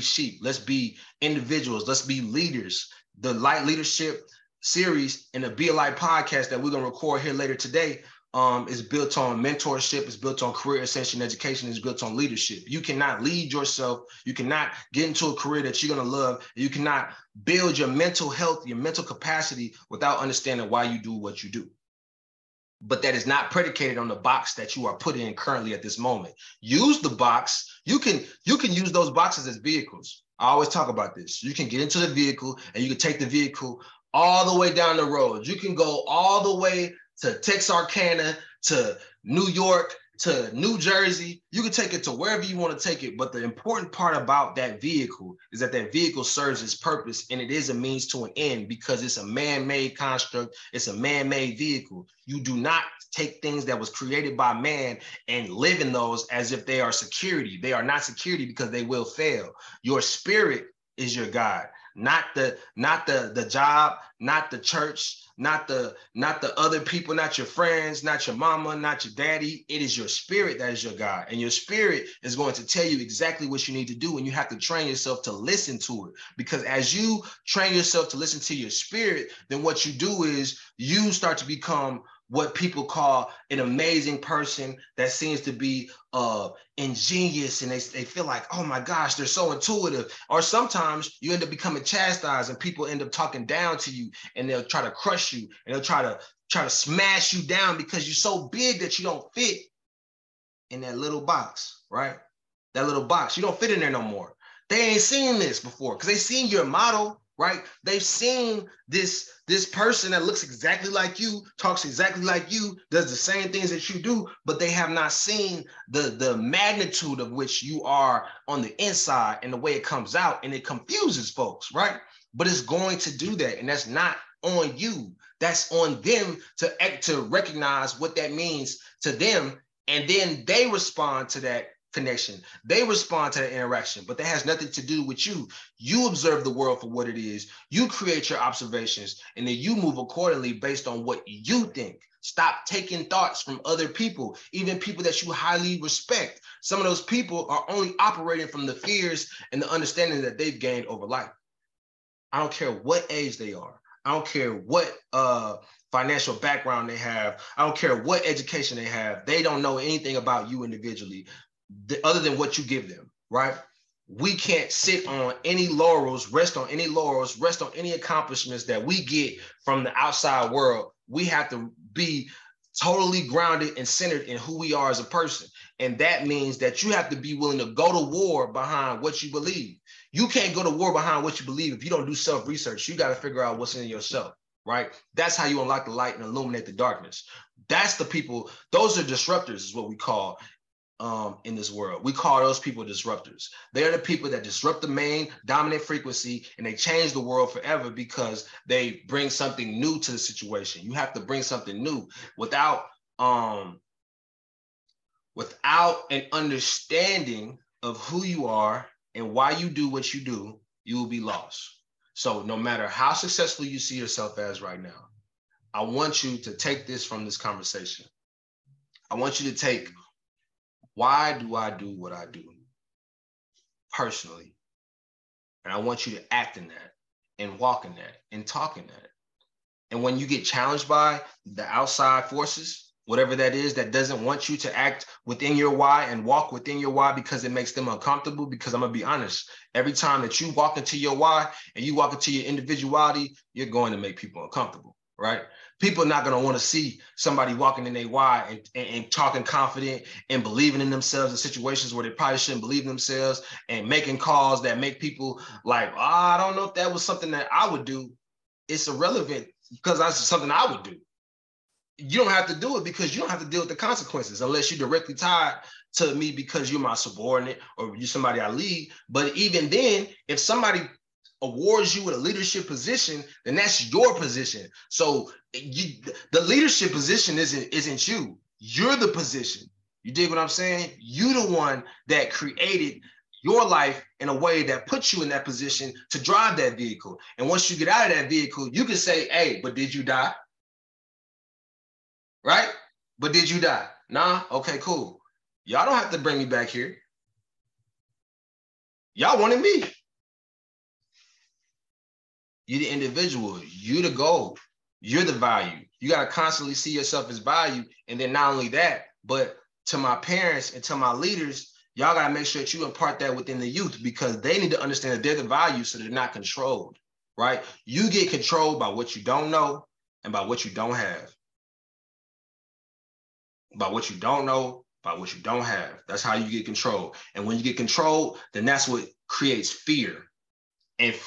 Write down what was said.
sheep. Let's be individuals. Let's be leaders. The Light Leadership series and the Be a Light podcast that we're gonna record here later today um, is built on mentorship, it's built on career ascension education, it's built on leadership. You cannot lead yourself, you cannot get into a career that you're gonna love, you cannot build your mental health, your mental capacity without understanding why you do what you do. But that is not predicated on the box that you are put in currently at this moment. Use the box. You can you can use those boxes as vehicles. I always talk about this. You can get into the vehicle and you can take the vehicle all the way down the road. You can go all the way to Texarkana, to New York, to New Jersey. You can take it to wherever you want to take it. But the important part about that vehicle is that that vehicle serves its purpose and it is a means to an end because it's a man-made construct. It's a man-made vehicle. You do not take things that was created by man and live in those as if they are security. They are not security because they will fail. Your spirit is your God, not the not the the job, not the church, not the not the other people, not your friends, not your mama, not your daddy. It is your spirit that is your God. And your spirit is going to tell you exactly what you need to do. And you have to train yourself to listen to it. Because as you train yourself to listen to your spirit, then what you do is you start to become what people call an amazing person that seems to be uh, ingenious and they, they feel like, oh my gosh, they're so intuitive. Or sometimes you end up becoming chastised and people end up talking down to you and they'll try to crush you and they'll try to try to smash you down because you're so big that you don't fit in that little box, right? That little box. You don't fit in there no more. They ain't seen this before because they seen your model right? They've seen this this person that looks exactly like you, talks exactly like you, does the same things that you do, but they have not seen the the magnitude of which you are on the inside and the way it comes out, and it confuses folks, right? But it's going to do that, and that's not on you. That's on them to act, to recognize what that means to them, and then they respond to that connection. They respond to the interaction, but that has nothing to do with you. You observe the world for what it is. You create your observations, and then you move accordingly based on what you think. Stop taking thoughts from other people, even people that you highly respect. Some of those people are only operating from the fears and the understanding that they've gained over life. I don't care what age they are. I don't care what uh, financial background they have. I don't care what education they have. They don't know anything about you individually the, other than what you give them, right? We can't sit on any laurels, rest on any laurels, rest on any accomplishments that we get from the outside world. We have to be totally grounded and centered in who we are as a person. And that means that you have to be willing to go to war behind what you believe. You can't go to war behind what you believe if you don't do self research. You got to figure out what's in yourself, right? That's how you unlock the light and illuminate the darkness. That's the people, those are disruptors, is what we call um, in this world. We call those people disruptors. They're the people that disrupt the main dominant frequency and they change the world forever because they bring something new to the situation. You have to bring something new without um, without an understanding of who you are and why you do what you do, you will be lost. So no matter how successful you see yourself as right now, I want you to take this from this conversation. I want you to take why do I do what I do personally? And I want you to act in that and walk in that and talk in that. And when you get challenged by the outside forces, whatever that is that doesn't want you to act within your why and walk within your why because it makes them uncomfortable. Because I'm gonna be honest, every time that you walk into your why and you walk into your individuality, you're going to make people uncomfortable, right? people are not going to want to see somebody walking in their why and, and, and, talking confident and believing in themselves in situations where they probably shouldn't believe in themselves and making calls that make people like, oh, I don't know if that was something that I would do. It's irrelevant because that's something I would do. You don't have to do it because you don't have to deal with the consequences unless you're directly tied to me because you're my subordinate or you're somebody I lead. But even then, if somebody awards you with a leadership position, then that's your position. So you, the leadership position isn't isn't you. You're the position. You dig what I'm saying? You the one that created your life in a way that puts you in that position to drive that vehicle. And once you get out of that vehicle, you can say, "Hey, but did you die?" Right? But did you die? Nah. Okay, cool. Y'all don't have to bring me back here. Y'all wanted me. You're the individual. You're the goal. You're the value. You got to constantly see yourself as value. And then not only that, but to my parents and to my leaders, y'all got to make sure that you impart that within the youth because they need to understand that they're the value so they're not controlled, right? You get controlled by what you don't know and by what you don't have. By what you don't know, by what you don't have. That's how you get control. And when you get controlled, then that's what creates fear. And